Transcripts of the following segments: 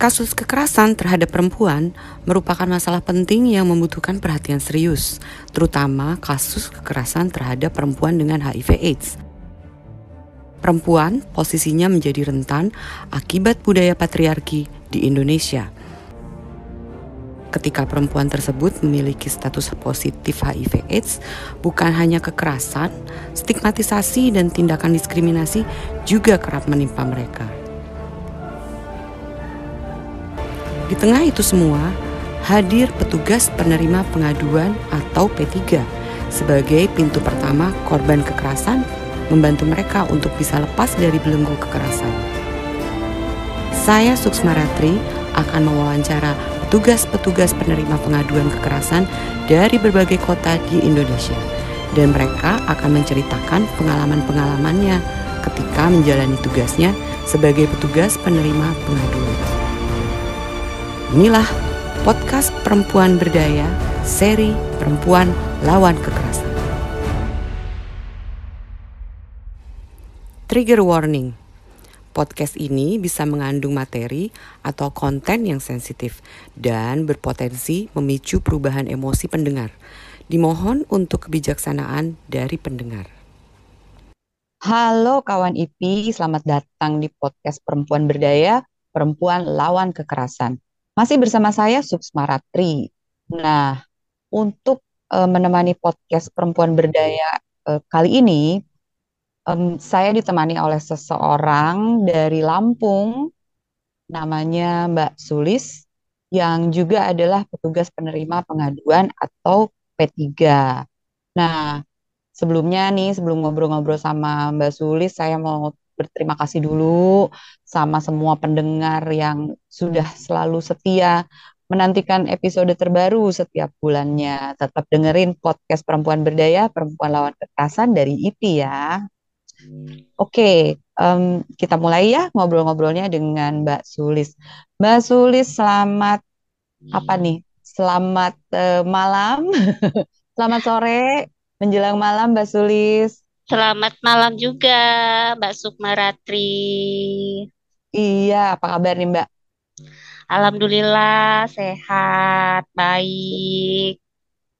Kasus kekerasan terhadap perempuan merupakan masalah penting yang membutuhkan perhatian serius, terutama kasus kekerasan terhadap perempuan dengan HIV/AIDS. Perempuan posisinya menjadi rentan akibat budaya patriarki di Indonesia. Ketika perempuan tersebut memiliki status positif HIV/AIDS, bukan hanya kekerasan, stigmatisasi, dan tindakan diskriminasi juga kerap menimpa mereka. Di tengah itu semua, hadir petugas penerima pengaduan atau P3 sebagai pintu pertama korban kekerasan membantu mereka untuk bisa lepas dari belenggu kekerasan. Saya Suksma Ratri akan mewawancara petugas-petugas penerima pengaduan kekerasan dari berbagai kota di Indonesia dan mereka akan menceritakan pengalaman-pengalamannya ketika menjalani tugasnya sebagai petugas penerima pengaduan. Inilah podcast Perempuan Berdaya, seri Perempuan Lawan Kekerasan. Trigger warning. Podcast ini bisa mengandung materi atau konten yang sensitif dan berpotensi memicu perubahan emosi pendengar. Dimohon untuk kebijaksanaan dari pendengar. Halo kawan IPI, selamat datang di podcast Perempuan Berdaya, Perempuan Lawan Kekerasan. Masih bersama saya Suksma Ratri. Nah, untuk uh, menemani podcast Perempuan Berdaya uh, kali ini, um, saya ditemani oleh seseorang dari Lampung, namanya Mbak Sulis, yang juga adalah petugas penerima pengaduan atau P3. Nah, sebelumnya nih, sebelum ngobrol-ngobrol sama Mbak Sulis, saya mau berterima kasih dulu sama semua pendengar yang sudah selalu setia menantikan episode terbaru setiap bulannya. Tetap dengerin podcast Perempuan Berdaya, Perempuan Lawan Kekerasan dari IPI ya. Oke, okay, um, kita mulai ya ngobrol-ngobrolnya dengan Mbak Sulis. Mbak Sulis, selamat apa nih? Selamat uh, malam, selamat sore, menjelang malam Mbak Sulis. Selamat malam juga, Mbak Sukma Ratri. Iya, apa kabar nih Mbak? Alhamdulillah sehat, baik.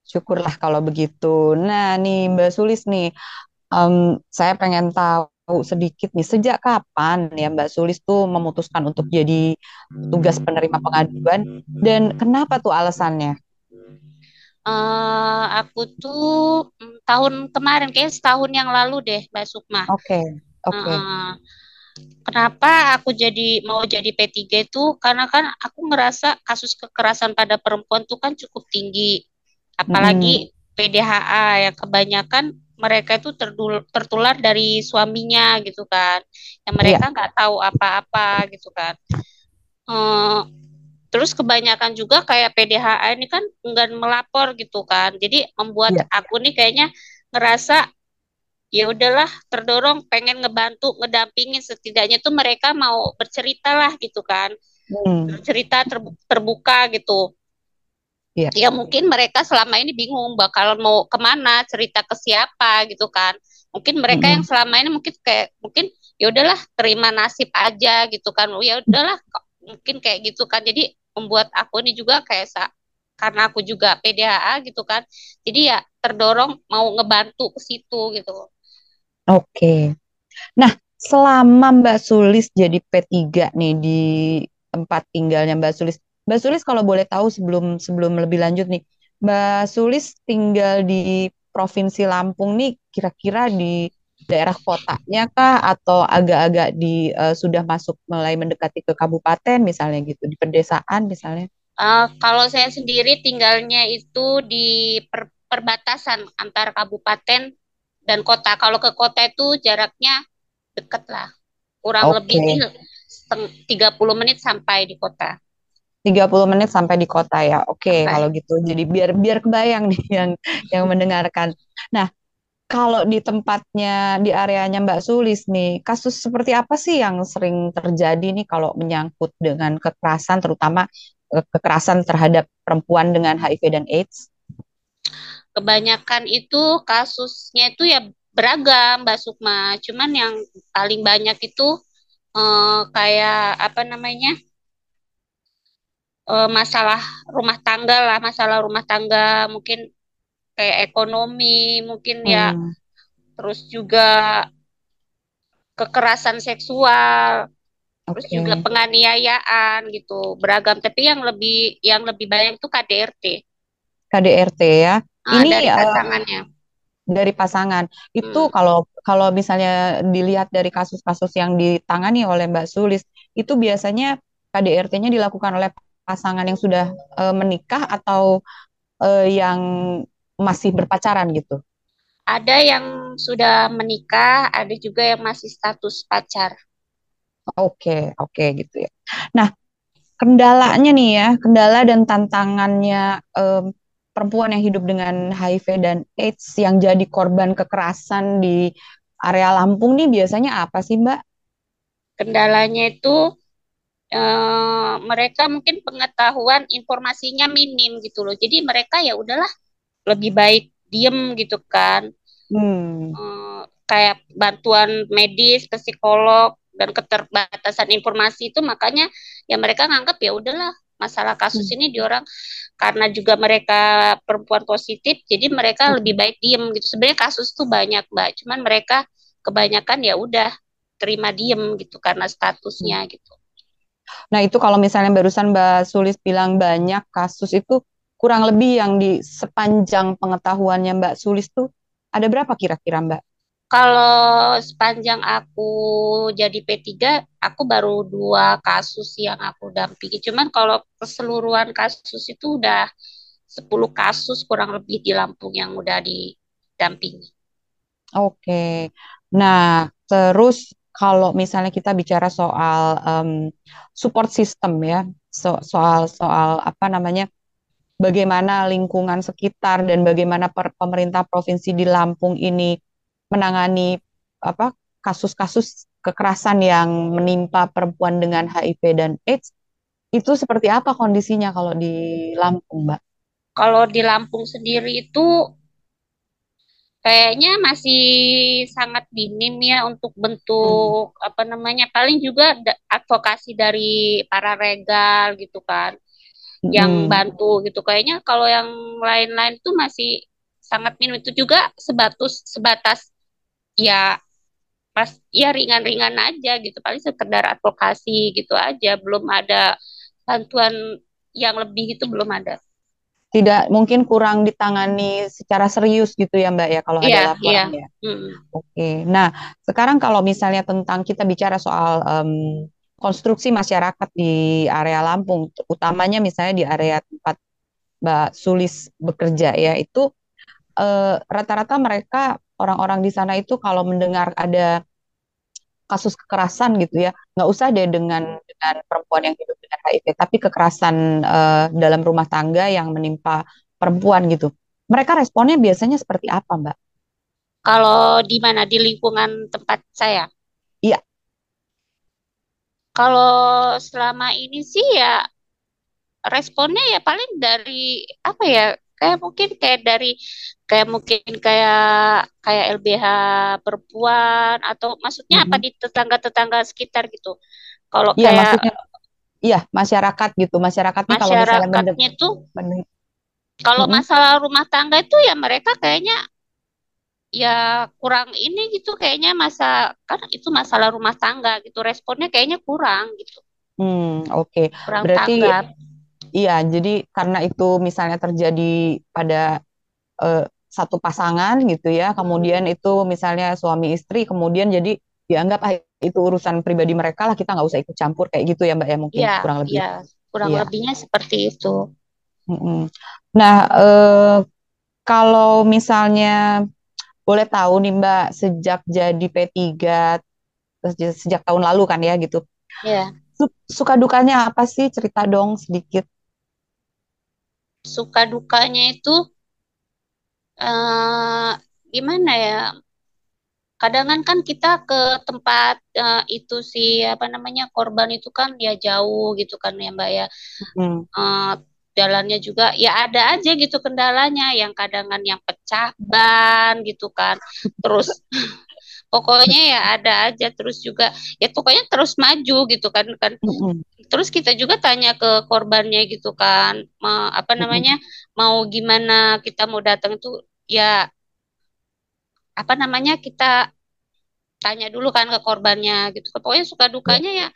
Syukurlah kalau begitu. Nah nih Mbak Sulis nih, um, saya pengen tahu sedikit nih sejak kapan ya Mbak Sulis tuh memutuskan untuk jadi tugas penerima pengaduan dan kenapa tuh alasannya? Uh, aku tuh mm, tahun kemarin kayak setahun yang lalu deh Mbak Sukma. Oke. Okay. Oke. Okay. Uh, kenapa aku jadi mau jadi P3 itu karena kan aku ngerasa kasus kekerasan pada perempuan tuh kan cukup tinggi. Apalagi hmm. PDHA yang kebanyakan mereka itu tertular dari suaminya gitu kan. Yang mereka iya. nggak yeah. tahu apa-apa gitu kan. Uh, Terus kebanyakan juga kayak PDHA ini kan enggak melapor gitu kan. Jadi membuat yeah. aku nih kayaknya ngerasa ya udahlah terdorong pengen ngebantu ngedampingin setidaknya tuh mereka mau bercerita lah gitu kan. Hmm. Bercerita terbuka gitu. Yeah. Ya mungkin mereka selama ini bingung bakal mau ke mana, cerita ke siapa gitu kan. Mungkin mereka -hmm. yang selama ini mungkin kayak mungkin ya udahlah terima nasib aja gitu kan. Ya udahlah mungkin kayak gitu kan. Jadi membuat aku ini juga kayak sa karena aku juga PDHA gitu kan jadi ya terdorong mau ngebantu ke situ gitu. Oke. Nah selama Mbak Sulis jadi P3 nih di tempat tinggalnya Mbak Sulis Mbak Sulis kalau boleh tahu sebelum sebelum lebih lanjut nih Mbak Sulis tinggal di Provinsi Lampung nih kira-kira di daerah kotanya kah atau agak-agak di uh, sudah masuk mulai mendekati ke kabupaten misalnya gitu di pedesaan misalnya? Uh, kalau saya sendiri tinggalnya itu di per perbatasan antar kabupaten dan kota. Kalau ke kota itu jaraknya dekat lah, kurang okay. lebih 30 menit sampai di kota. 30 menit sampai di kota ya. Oke, okay, kalau gitu. Jadi biar biar kebayang nih yang yang mendengarkan. Nah, kalau di tempatnya di areanya Mbak Sulis nih, kasus seperti apa sih yang sering terjadi nih kalau menyangkut dengan kekerasan, terutama eh, kekerasan terhadap perempuan dengan HIV dan AIDS? Kebanyakan itu kasusnya itu ya beragam, Mbak Sukma. Cuman yang paling banyak itu eh, kayak apa namanya? uh, masalah rumah tangga lah, masalah rumah tangga mungkin kayak ekonomi, mungkin ya Hmm, terus juga kekerasan seksual, terus juga penganiayaan gitu, beragam. Tapi yang lebih yang lebih banyak itu KDRT. KDRT ya. Ah, Ini dari eh, pasangannya. dari pasangan. Itu Hmm. kalau kalau misalnya dilihat dari kasus-kasus yang ditangani oleh Mbak Sulis, itu biasanya KDRT-nya dilakukan oleh pasangan yang sudah eh, menikah atau eh, yang masih berpacaran gitu. Ada yang sudah menikah, ada juga yang masih status pacar. Oke, oke gitu ya. Nah, kendalanya nih ya, kendala dan tantangannya em, perempuan yang hidup dengan HIV dan AIDS yang jadi korban kekerasan di area Lampung nih biasanya apa sih, Mbak? Kendalanya itu eh, mereka mungkin pengetahuan informasinya minim gitu loh. Jadi mereka ya udahlah lebih baik diem gitu kan. Hmm. Eh, kayak bantuan medis, psikolog dan keterbatasan informasi itu makanya ya mereka nganggap ya udahlah masalah kasus Hmm. ini di orang karena juga mereka perempuan positif jadi mereka lebih baik diem gitu. Sebenarnya kasus tuh banyak, Mbak. Cuman mereka kebanyakan ya udah terima diem gitu karena Hmm. statusnya gitu. Nah, itu kalau misalnya barusan Mbak Sulis bilang banyak kasus itu kurang lebih yang di sepanjang pengetahuannya Mbak Sulis tuh ada berapa kira-kira, Mbak? Kalau sepanjang aku jadi P3, aku baru dua kasus yang aku dampingi. Cuman kalau keseluruhan kasus itu udah 10 kasus kurang lebih di Lampung yang udah didampingi. Oke. Nah, terus kalau misalnya kita bicara soal em, support system ya, so- soal soal apa namanya, bagaimana lingkungan sekitar dan bagaimana per- pemerintah provinsi di Lampung ini menangani apa kasus-kasus kekerasan yang menimpa perempuan dengan HIV dan AIDS, itu seperti apa kondisinya kalau di Lampung, Mbak? Kalau di Lampung sendiri itu kayaknya masih sangat minim ya untuk Hmm. bentuk apa namanya paling juga advokasi dari para regal gitu kan yang Mm-mm. bantu gitu. Kayaknya kalau yang lain-lain tuh masih sangat minim. Itu juga sebatas sebatas ya pas ya ringan-ringan aja gitu. Paling sekedar advokasi gitu aja. Belum ada bantuan yang lebih itu belum ada. Tidak mungkin kurang ditangani secara serius gitu ya, Mbak ya, kalau iya ada iya laporan ya. Mm. Oke, nah sekarang kalau misalnya tentang kita bicara soal em, konstruksi masyarakat di area Lampung, utamanya misalnya di area tempat Mbak Sulis bekerja ya, itu eh, rata-rata mereka orang-orang di sana itu kalau mendengar ada kasus kekerasan gitu ya, nggak usah deh dengan dengan perempuan yang hidup dengan HIV, tapi kekerasan eh, dalam rumah tangga yang menimpa perempuan gitu. Mereka responnya biasanya seperti apa, Mbak? kalau di mana di lingkungan tempat saya Iya. Kalau selama ini sih ya responnya ya paling dari apa ya kayak mungkin kayak dari kayak mungkin kayak kayak LBH perempuan atau maksudnya apa Mm-mm. di tetangga-tetangga sekitar gitu. Kalau Iya, kayak maksudnya Iya, masyarakat gitu. Masyarakat nih kalau misalnya masyarakatnya tuh kalau Mm-mm. masalah rumah tangga itu ya mereka kayaknya ya kurang ini gitu kayaknya masa kan itu masalah rumah tangga gitu responnya kayaknya kurang gitu Hmm, oke. kurang Berarti tanggap iya, jadi karena itu misalnya terjadi pada eh, satu pasangan gitu ya, kemudian itu misalnya suami istri, kemudian jadi dianggap ah, itu urusan pribadi mereka lah, kita nggak usah ikut campur kayak gitu ya Mbak ya mungkin ya kurang lebih. ya kurang Iya. lebihnya seperti itu Mm-mm. Nah, eh, kalau misalnya boleh tahu nih Mbak, sejak jadi P3 sejak sejak tahun lalu kan ya gitu. ya Su- Suka dukanya apa sih? Cerita dong sedikit. suka dukanya itu eh gimana ya? Kadang kan kita ke tempat eh, itu sih apa namanya korban itu kan ya jauh gitu kan ya Mbak ya. Hmm. Eh, jalannya juga ya ada aja gitu kendalanya yang kadangan yang pecah ban gitu kan. Terus pokoknya ya ada aja terus juga ya pokoknya terus maju gitu kan kan. Terus kita juga tanya ke korbannya gitu kan mau apa namanya mau gimana kita mau datang itu ya apa namanya kita tanya dulu kan ke korbannya gitu. Pokoknya suka Ya. dukanya ya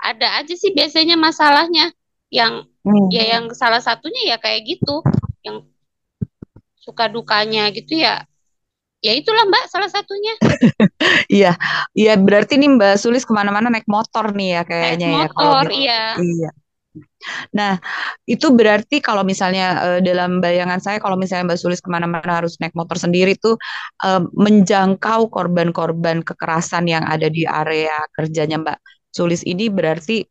ada aja sih biasanya masalahnya yang Hmm. ya yang salah satunya ya kayak gitu yang suka dukanya gitu ya ya itulah Mbak salah satunya Iya, iya berarti nih Mbak Sulis ke mana-mana naik motor nih ya naik kayaknya ya kalau motor gitu. iya Iya. Nah, itu berarti kalau misalnya eh, dalam bayangan saya kalau misalnya Mbak Sulis ke mana-mana harus naik motor sendiri tuh eh, menjangkau korban-korban kekerasan yang ada di area kerjanya Mbak Sulis ini berarti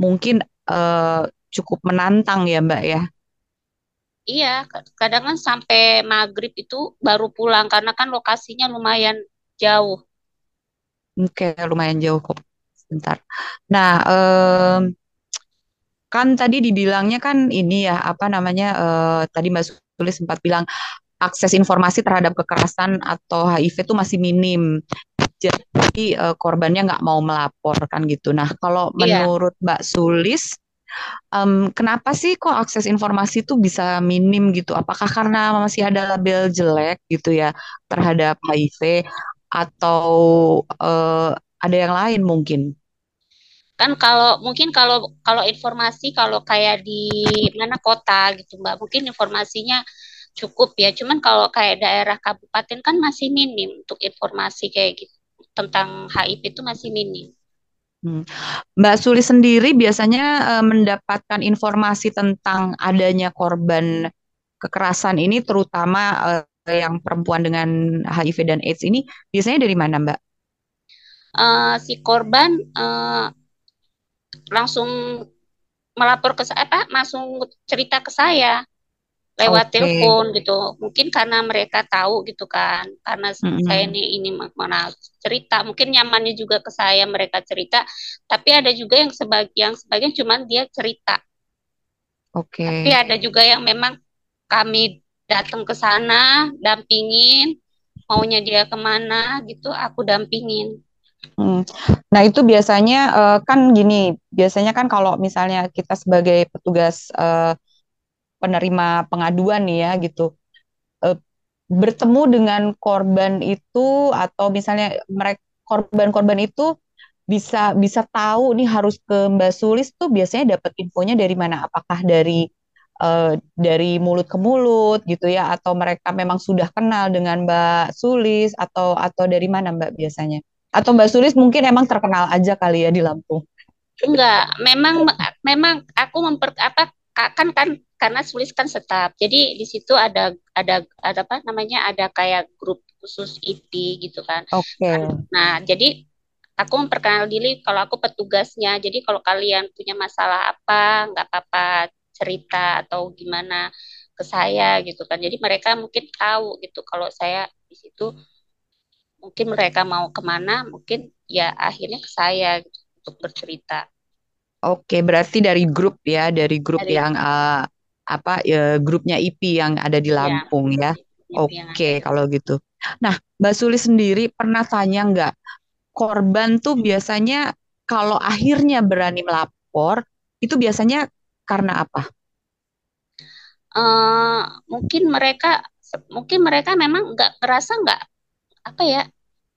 mungkin eh, cukup menantang ya Mbak ya. iya kadang kan sampai maghrib itu baru pulang karena kan lokasinya lumayan jauh Oke, lumayan jauh kok. Sebentar. Nah, em, kan tadi dibilangnya kan ini ya apa namanya eh, tadi Mbak Sulis sempat bilang akses informasi terhadap kekerasan atau HIV itu masih minim. Jadi eh, korbannya nggak mau melaporkan gitu. Nah, kalau iya menurut Mbak Sulis, em, kenapa sih kok akses informasi itu bisa minim gitu? Apakah karena masih ada label jelek gitu ya terhadap HIV atau eh, ada yang lain mungkin? kan kalau mungkin kalau kalau informasi kalau kayak di mana kota gitu Mbak mungkin informasinya cukup ya cuman kalau kayak daerah kabupaten kan masih minim untuk informasi kayak gitu tentang HIV itu masih minim Hmm. Mbak Suli sendiri biasanya eh, mendapatkan informasi tentang adanya korban kekerasan ini, terutama eh, yang perempuan dengan HIV dan AIDS ini, biasanya dari mana, Mbak? Eh, si korban eh, langsung melapor ke saya apa langsung cerita ke saya lewat Oke. telepon gitu. Mungkin karena mereka tahu gitu kan, karena saya Mm-mm. ini ini mana cerita, mungkin nyamannya juga ke saya mereka cerita. Tapi ada juga yang sebagian sebagian cuman dia cerita. Tapi Oke. ada juga yang memang kami datang ke sana, dampingin, maunya dia ke mana gitu, aku dampingin. Hmm. Nah, itu biasanya eh, kan gini, biasanya kan kalau misalnya kita sebagai petugas eh, penerima pengaduan nih ya gitu, eh, bertemu dengan korban itu atau misalnya mereka korban-korban itu bisa bisa tahu nih harus ke Mbak Sulis tuh biasanya dapat infonya dari mana? Apakah dari eh, dari mulut ke mulut gitu ya atau mereka memang sudah kenal dengan Mbak Sulis atau atau dari mana Mbak biasanya? Atau Mbak Sulis mungkin emang terkenal aja kali ya di Lampung. Enggak, memang memang aku memper apa kan kan karena sulis kan setap. Jadi di situ ada ada ada apa namanya ada kayak grup khusus IP gitu kan. Oke. Kan nah, jadi aku memperkenal diri kalau aku petugasnya. Jadi kalau kalian punya masalah apa, nggak apa-apa cerita atau gimana ke saya gitu kan. Jadi mereka mungkin tahu gitu kalau saya di situ mungkin mereka mau ke mana, mungkin ya akhirnya ke saya gitu, untuk bercerita Oke, berarti dari grup ya, dari grup dari yang eh, apa ya, grupnya IP yang ada di ya Lampung ya. yang Oke, kalau gitu. Nah, Mbak Suli sendiri pernah tanya nggak, korban tuh biasanya kalau akhirnya berani melapor, itu biasanya karena apa? Eh, mungkin mereka mungkin mereka memang nggak ngerasa nggak apa ya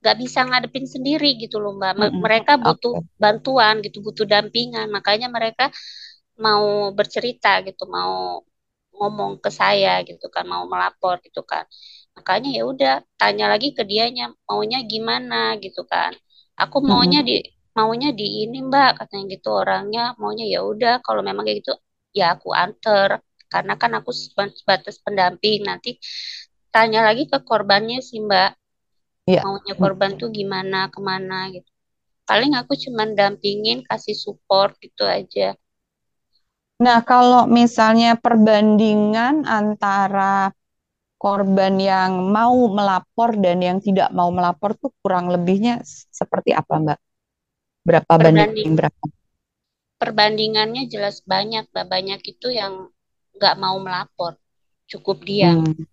nggak bisa ngadepin sendiri gitu loh Mbak. Me- Mm-mm. Mereka butuh Oke. bantuan gitu, butuh dampingan. Makanya mereka mau bercerita gitu, mau ngomong ke saya gitu kan, mau melapor gitu kan. Makanya ya udah tanya lagi ke dianya maunya gimana gitu kan. Aku maunya Mm-mm. di maunya di ini Mbak katanya gitu orangnya maunya ya udah kalau memang kayak gitu ya aku anter karena kan aku sebatas pendamping nanti tanya lagi ke korbannya sih Mbak Iya. maunya korban tuh gimana ke mana gitu paling aku cuman dampingin kasih support gitu aja Nah, kalau misalnya perbandingan antara korban yang mau melapor dan yang tidak mau melapor tuh kurang lebihnya seperti apa, Mbak? Berapa banding perbanding berapa? perbandingannya jelas banyak Mbak banyak itu yang nggak mau melapor cukup diam Hmm.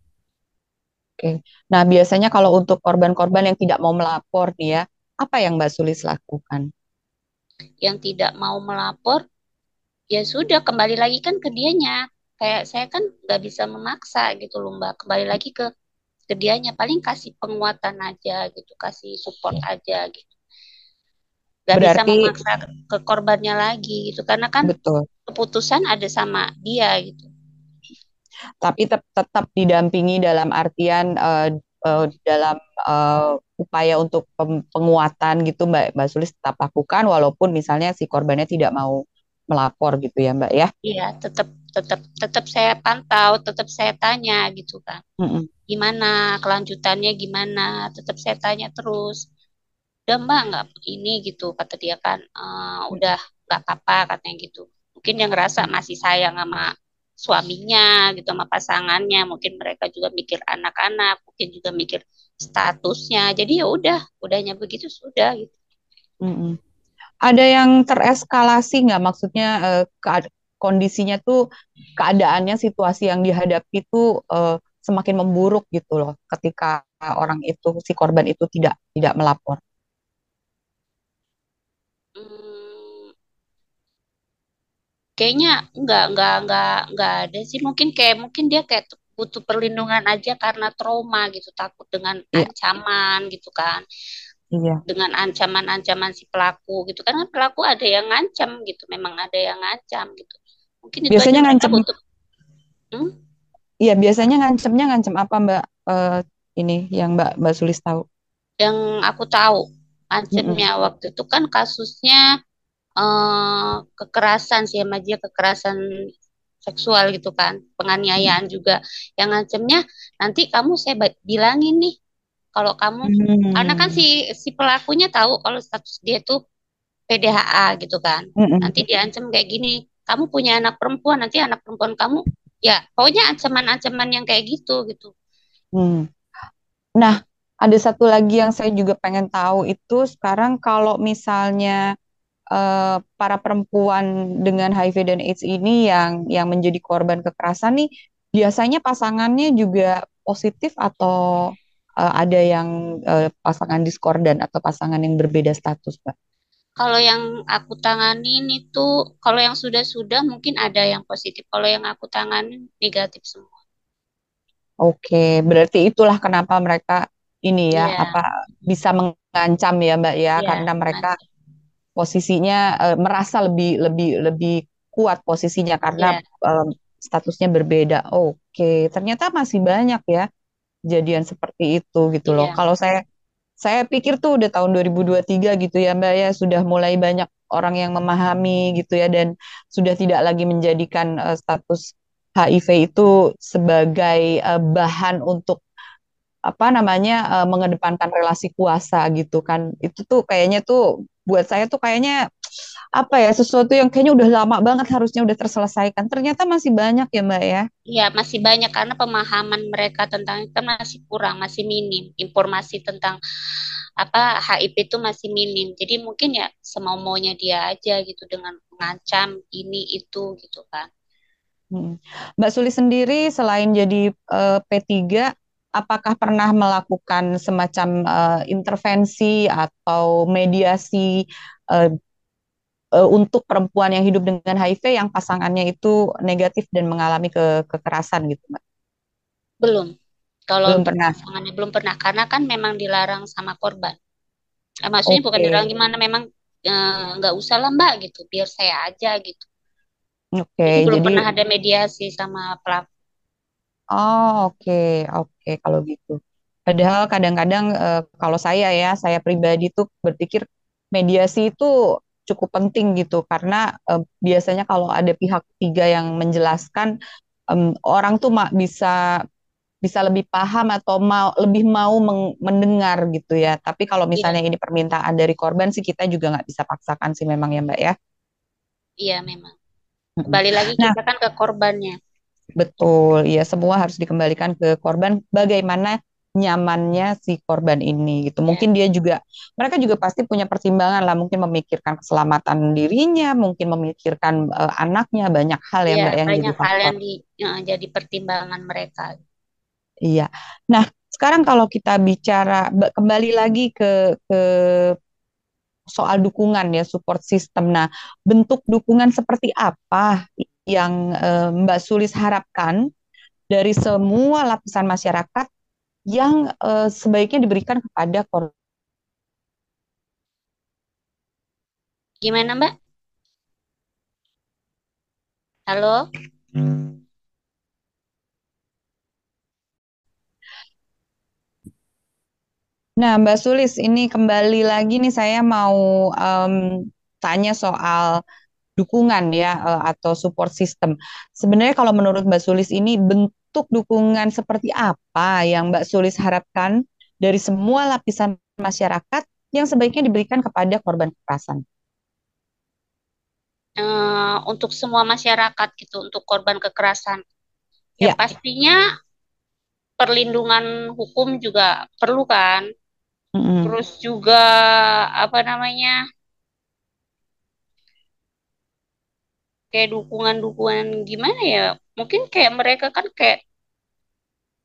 Oke. Nah, biasanya kalau untuk korban-korban yang tidak mau melapor nih ya, apa yang Mbak Sulis lakukan? Yang tidak mau melapor, ya sudah kembali lagi kan ke dianya. Kayak saya kan nggak bisa memaksa gitu loh Mbak. Kembali lagi ke ke dianya. Paling kasih penguatan aja gitu, kasih support aja gitu. Gak bisa Berarti memaksa ke korbannya lagi gitu. Karena kan betul. keputusan ada sama dia gitu. Tapi tetap, tetap didampingi dalam artian uh, uh, dalam uh, upaya untuk penguatan gitu Mbak Mbak Sulis tetap lakukan walaupun misalnya si korbannya tidak mau melapor gitu ya Mbak ya. Iya, tetap tetap tetap saya pantau, tetap saya tanya gitu kan. Mm -mm. Gimana kelanjutannya gimana? Tetap saya tanya terus. Udah Mbak nggak ini gitu kata dia kan. Uh, udah nggak apa-apa katanya gitu. Mungkin yang ngerasa masih sayang sama suaminya gitu sama pasangannya. Mungkin mereka juga mikir anak-anak mungkin juga mikir statusnya. Jadi ya udah udahnya begitu sudah gitu. Mm-hmm. ada yang tereskalasi nggak? Maksudnya uh, ke- kondisinya tuh keadaannya situasi yang dihadapi itu uh, semakin memburuk gitu loh ketika orang itu si korban itu tidak tidak melapor kayaknya enggak enggak enggak enggak ada sih. Mungkin kayak mungkin dia kayak butuh perlindungan aja karena trauma gitu. Takut dengan yeah. ancaman gitu kan. Iya. dengan ancaman-ancaman si pelaku gitu. Kan pelaku ada yang ngancam gitu. Memang ada yang ngancam gitu. Mungkin itu biasanya ngancam butuh hmm? iya biasanya ngancamnya ngancam apa mbak? Uh, ini yang mbak mbak Sulis tahu? Yang aku tahu ancamnya mm -hmm. waktu itu kan kasusnya uh, kekerasan sih sama dia kekerasan seksual gitu kan penganiayaan hmm. juga yang ngancemnya nanti kamu saya bilangin nih kalau kamu hmm. karena kan si si pelakunya tahu kalau status dia tuh PDHA gitu kan hmm. nanti diancam kayak gini kamu punya anak perempuan nanti anak perempuan kamu ya pokoknya ancaman-ancaman yang kayak gitu gitu hmm. nah ada satu lagi yang saya juga pengen tahu itu sekarang kalau misalnya uh, para perempuan dengan HIV dan AIDS ini yang yang menjadi korban kekerasan nih biasanya pasangannya juga positif atau uh, ada yang uh, pasangan diskordan atau pasangan yang berbeda status, Mbak? Kalau yang aku tanganin itu, kalau yang sudah-sudah mungkin ada yang positif. Kalau yang aku tanganin negatif semua. Oke, berarti itulah kenapa mereka ini ya, yeah. apa bisa mengancam ya, Mbak ya, yeah, karena mereka posisinya uh, merasa lebih lebih lebih kuat posisinya karena yeah. um, statusnya berbeda. Oke, okay. ternyata masih banyak ya kejadian seperti itu gitu loh. Yeah. Kalau saya saya pikir tuh udah tahun 2023 gitu ya Mbak ya sudah mulai banyak orang yang memahami gitu ya dan sudah tidak lagi menjadikan uh, status HIV itu sebagai uh, bahan untuk apa namanya uh, mengedepankan relasi kuasa gitu kan itu tuh kayaknya tuh buat saya tuh kayaknya apa ya sesuatu yang kayaknya udah lama banget harusnya udah terselesaikan. Ternyata masih banyak ya mbak ya? Iya masih banyak karena pemahaman mereka tentang itu masih kurang masih minim. Informasi tentang apa HIV itu masih minim. Jadi mungkin ya semau maunya dia aja gitu dengan mengancam ini itu gitu kan hmm. Mbak Suli sendiri selain jadi uh, P3 apakah pernah melakukan semacam uh, intervensi atau mediasi uh, uh, untuk perempuan yang hidup dengan HIV yang pasangannya itu negatif dan mengalami ke kekerasan gitu, Mbak? Belum. Kalau belum pernah. Pasangannya belum pernah karena kan memang dilarang sama korban. Eh, maksudnya okay. bukan dilarang gimana memang nggak usah lah Mbak gitu, biar saya aja gitu. Oke, okay, jadi belum jadi... pernah ada mediasi sama pelaku Oh, oke, oke kalau gitu. Padahal kadang-kadang uh, kalau saya ya, saya pribadi tuh berpikir mediasi itu cukup penting gitu karena uh, biasanya kalau ada pihak ketiga yang menjelaskan um, orang tuh mak bisa bisa lebih paham atau mau lebih mau mendengar gitu ya. Tapi kalau iya. misalnya ini permintaan dari korban sih kita juga nggak bisa paksakan sih memang ya Mbak ya. Iya memang. Kembali lagi nah, kita kan ke korbannya. Betul, ya semua harus dikembalikan ke korban bagaimana nyamannya si korban ini gitu. Mungkin dia juga mereka juga pasti punya pertimbangan lah, mungkin memikirkan keselamatan dirinya, mungkin memikirkan uh, anaknya, banyak hal ya, ya Mbak yang banyak jadi hal yang di, ya, jadi pertimbangan mereka. Iya. Nah, sekarang kalau kita bicara kembali lagi ke ke soal dukungan ya support system. Nah, bentuk dukungan seperti apa yang eh, Mbak Sulis harapkan dari semua lapisan masyarakat yang eh, sebaiknya diberikan kepada korban? Gimana, Mbak? Halo? Nah, Mbak Sulis, ini kembali lagi nih saya mau um, tanya soal dukungan ya uh, atau support system. Sebenarnya kalau menurut Mbak Sulis ini bentuk dukungan seperti apa yang Mbak Sulis harapkan dari semua lapisan masyarakat yang sebaiknya diberikan kepada korban kekerasan? Uh, untuk semua masyarakat gitu, untuk korban kekerasan. Ya, ya. pastinya perlindungan hukum juga perlu kan Mm-hmm. Terus juga apa namanya? Kayak dukungan-dukungan gimana ya? Mungkin kayak mereka kan kayak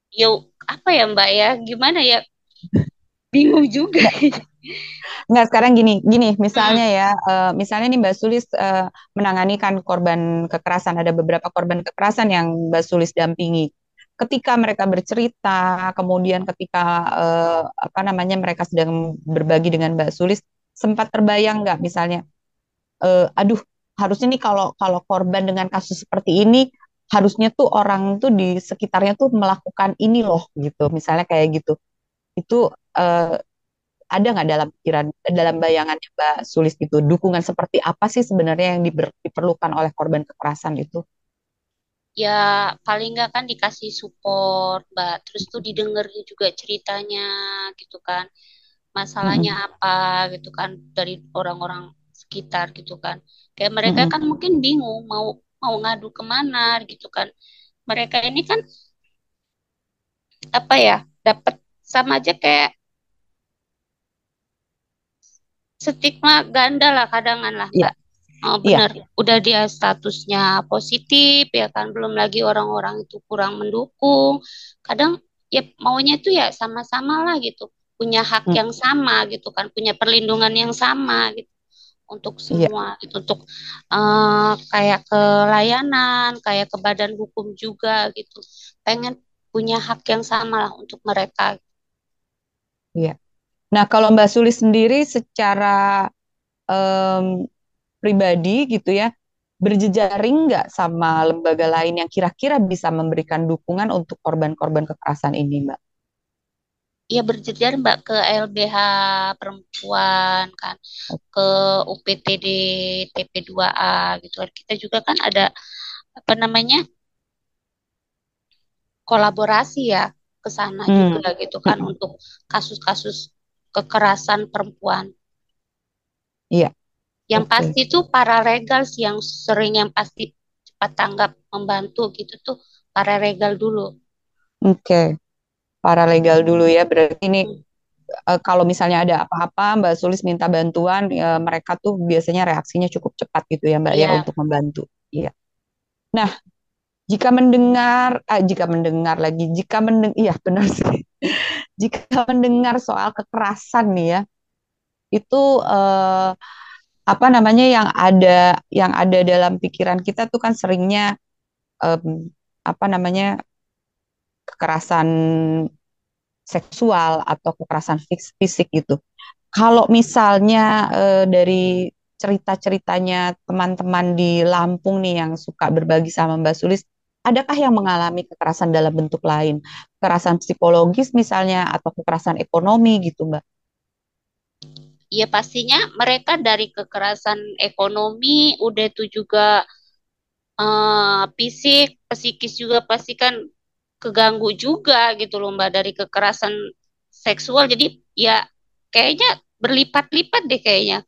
ya apa ya Mbak ya? Gimana ya? Bingung juga. Enggak, sekarang gini, gini, misalnya hmm. ya, uh, misalnya nih Mbak Sulis uh, menangani kan korban kekerasan, ada beberapa korban kekerasan yang Mbak Sulis dampingi ketika mereka bercerita, kemudian ketika uh, apa namanya mereka sedang berbagi dengan Mbak Sulis, sempat terbayang nggak misalnya, uh, aduh harusnya nih kalau kalau korban dengan kasus seperti ini harusnya tuh orang tuh di sekitarnya tuh melakukan ini loh gitu, misalnya kayak gitu, itu uh, ada nggak dalam pikiran dalam bayangan Mbak Sulis gitu? Dukungan seperti apa sih sebenarnya yang diperlukan oleh korban kekerasan itu? ya paling nggak kan dikasih support mbak. Terus tuh didengar juga ceritanya gitu kan. Masalahnya mm -hmm. apa gitu kan dari orang-orang sekitar gitu kan kayak mereka mm -hmm. kan mungkin bingung mau mau ngadu ke mana gitu kan mereka ini kan apa ya dapat sama aja kayak stigma ganda lah kadangan lah yeah. Oh, benar, iya. udah dia statusnya positif ya kan, belum lagi orang-orang itu kurang mendukung. Kadang ya maunya itu ya sama-sama lah gitu, punya hak hmm. yang sama gitu kan, punya perlindungan yang sama gitu untuk iya. semua iya. gitu, untuk uh, kayak ke layanan, kayak ke badan hukum juga gitu. Pengen punya hak yang sama lah untuk mereka. Iya. Nah, kalau Mbak Suli sendiri secara um, pribadi gitu ya berjejaring nggak sama lembaga lain yang kira-kira bisa memberikan dukungan untuk korban-korban kekerasan ini, Mbak? Iya berjejaring Mbak ke LBH perempuan kan, ke UPTD TP2A gitu kan. Kita juga kan ada apa namanya kolaborasi ya ke sana hmm. juga gitu kan hmm. untuk kasus-kasus kekerasan perempuan. Iya. Yang okay. pasti tuh para regal yang sering yang pasti cepat tanggap membantu gitu tuh para regal dulu. Oke. Okay. Para legal dulu ya. Berarti ini uh, kalau misalnya ada apa-apa Mbak Sulis minta bantuan uh, mereka tuh biasanya reaksinya cukup cepat gitu ya Mbak yeah. ya iya. untuk membantu. Iya. Nah, jika mendengar uh, jika mendengar lagi jika mendeng iya benar sih. jika mendengar soal kekerasan nih ya. Itu apa namanya yang ada yang ada dalam pikiran kita tuh kan seringnya um, apa namanya kekerasan seksual atau kekerasan fisik gitu. Kalau misalnya uh, dari cerita-ceritanya teman-teman di Lampung nih yang suka berbagi sama Mbak Sulis, adakah yang mengalami kekerasan dalam bentuk lain? Kekerasan psikologis misalnya atau kekerasan ekonomi gitu, Mbak? ya pastinya mereka dari kekerasan ekonomi udah itu juga uh, fisik psikis juga pasti kan keganggu juga gitu loh mbak dari kekerasan seksual. Jadi ya kayaknya berlipat-lipat deh kayaknya.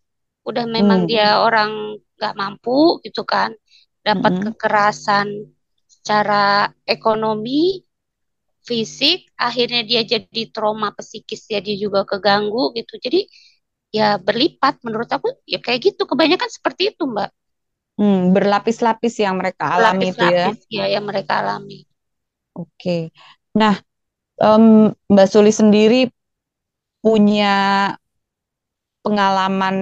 Udah memang hmm. dia orang nggak mampu gitu kan dapat hmm. kekerasan secara ekonomi fisik akhirnya dia jadi trauma psikis ya dia juga keganggu gitu. Jadi ya berlipat menurut aku ya kayak gitu. Kebanyakan seperti itu mbak. Hmm, berlapis-lapis yang mereka alami itu ya. Ya yang mereka alami oke nah Em, Mbak Suli sendiri punya pengalaman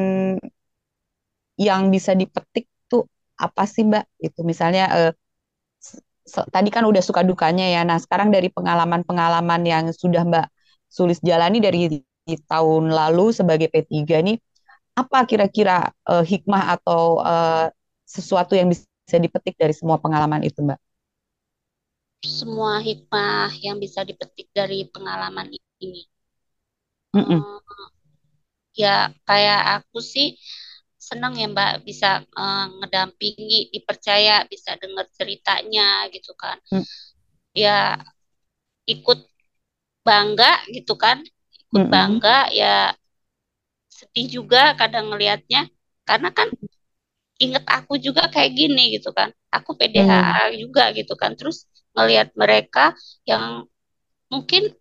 yang bisa dipetik tuh apa sih Mbak? Itu misalnya se- tadi kan udah suka dukanya ya. Nah, sekarang dari pengalaman-pengalaman yang sudah Mbak Sulis jalani dari tahun lalu sebagai P3 nih, apa kira-kira eh, hikmah atau eh, sesuatu yang bisa dipetik dari semua pengalaman itu, Mbak? Semua hikmah yang bisa dipetik dari pengalaman ini. Mm-mm, Eh, ya kayak aku sih senang ya Mbak bisa eh, ngedampingi, dipercaya, bisa dengar ceritanya gitu kan. mm, Ya ikut bangga gitu kan, ikut mm-mm, bangga ya sedih juga kadang ngelihatnya karena kan inget aku juga kayak gini gitu kan. Aku mm, PDHA juga gitu kan. Terus ngelihat mereka yang mungkin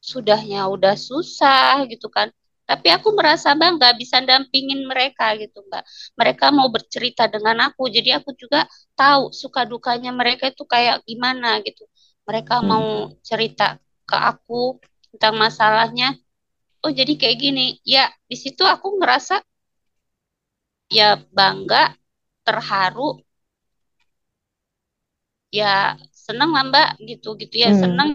sudahnya udah susah gitu kan. Tapi aku merasa bangga bisa dampingin mereka gitu Mbak. Mereka mau bercerita dengan aku, jadi aku juga tahu suka dukanya mereka itu kayak gimana gitu. Mereka mau mm. cerita ke aku tentang masalahnya. Oh jadi kayak gini. Ya di situ aku ngerasa ya bangga, terharu, ya seneng lah Mbak gitu gitu ya mm. seneng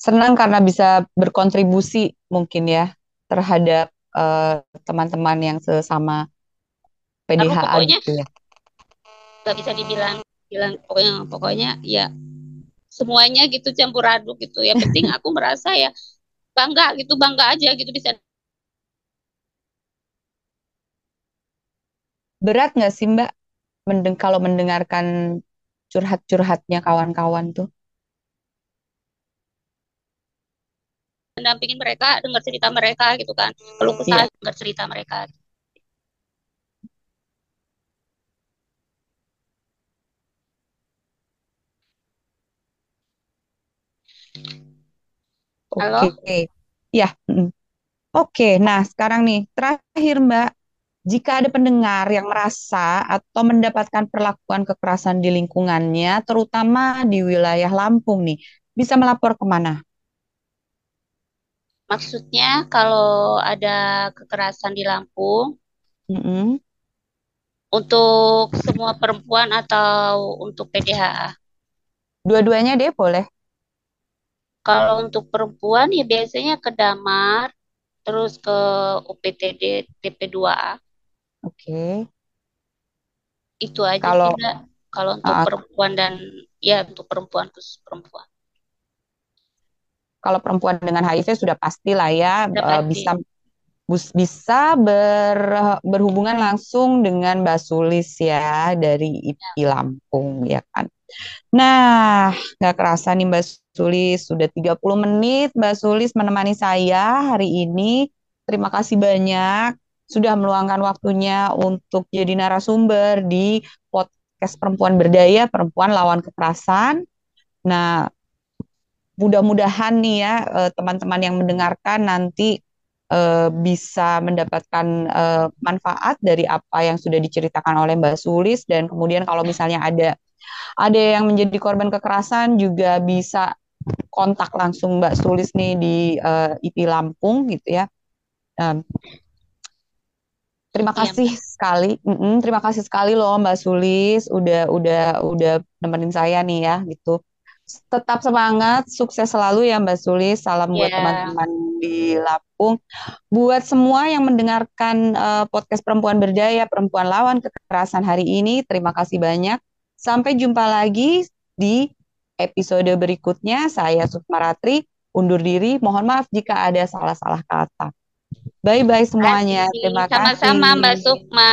Senang karena bisa berkontribusi mungkin ya terhadap eh, teman-teman yang sesama PDHA pokoknya gitu ya. nggak bisa dibilang bilang pokoknya pokoknya ya semuanya gitu campur aduk gitu. Yang penting aku merasa ya bangga gitu, bangga aja gitu bisa. Berat nggak sih Mbak mendeng kalau mendengarkan curhat-curhatnya kawan-kawan tuh? mendampingin mereka, dengar cerita mereka gitu kan. Kalau Iya, dengar cerita mereka. oke. Halo, Ya, mm. Oke. Nah, sekarang nih terakhir Mbak, jika ada pendengar yang merasa atau mendapatkan perlakuan kekerasan di lingkungannya, terutama di wilayah Lampung nih, bisa melapor ke mana? maksudnya kalau ada kekerasan di Lampung Mm-mm. untuk semua perempuan atau untuk PDHA. Dua-duanya deh boleh. Kalau untuk perempuan ya biasanya ke Damar, terus ke UPTD TP2A. Oke. Itu aja sih Kalau. Kalau untuk uh, perempuan dan ya untuk perempuan khusus perempuan. kalau perempuan dengan HIV sudah pasti lah ya Udah uh, pasti. bisa bus- bisa ber- berhubungan langsung dengan Mbak Sulis ya dari IPI Lampung ya kan. Nah, nggak kerasa nih Mbak Sulis, sudah 30 menit Mbak Sulis menemani saya hari ini. Terima kasih banyak sudah meluangkan waktunya untuk jadi narasumber di podcast Perempuan Berdaya, Perempuan Lawan Kekerasan. Nah, mudah-mudahan nih ya eh, teman-teman yang mendengarkan nanti eh, bisa mendapatkan eh, manfaat dari apa yang sudah diceritakan oleh Mbak Sulis dan kemudian kalau misalnya ada ada yang menjadi korban kekerasan juga bisa kontak langsung Mbak Sulis nih di IP Lampung gitu ya. Em, terima Iya kasih Mbak. sekali, Mm-mm, terima kasih sekali loh Mbak Sulis udah udah udah nemenin saya nih ya gitu. Tetap semangat, sukses selalu ya Mbak Sulis. Salam buat Ya, teman-teman di Lampung. Buat semua yang mendengarkan eh, podcast Perempuan Berdaya, Perempuan Lawan Kekerasan hari ini, terima kasih banyak. Sampai jumpa lagi di episode berikutnya. Saya Sukma Ratri, undur diri. Mohon maaf jika ada salah-salah kata. Bye-bye semuanya. kasih. Terima Sama-sama Mbak kasih. Sukma.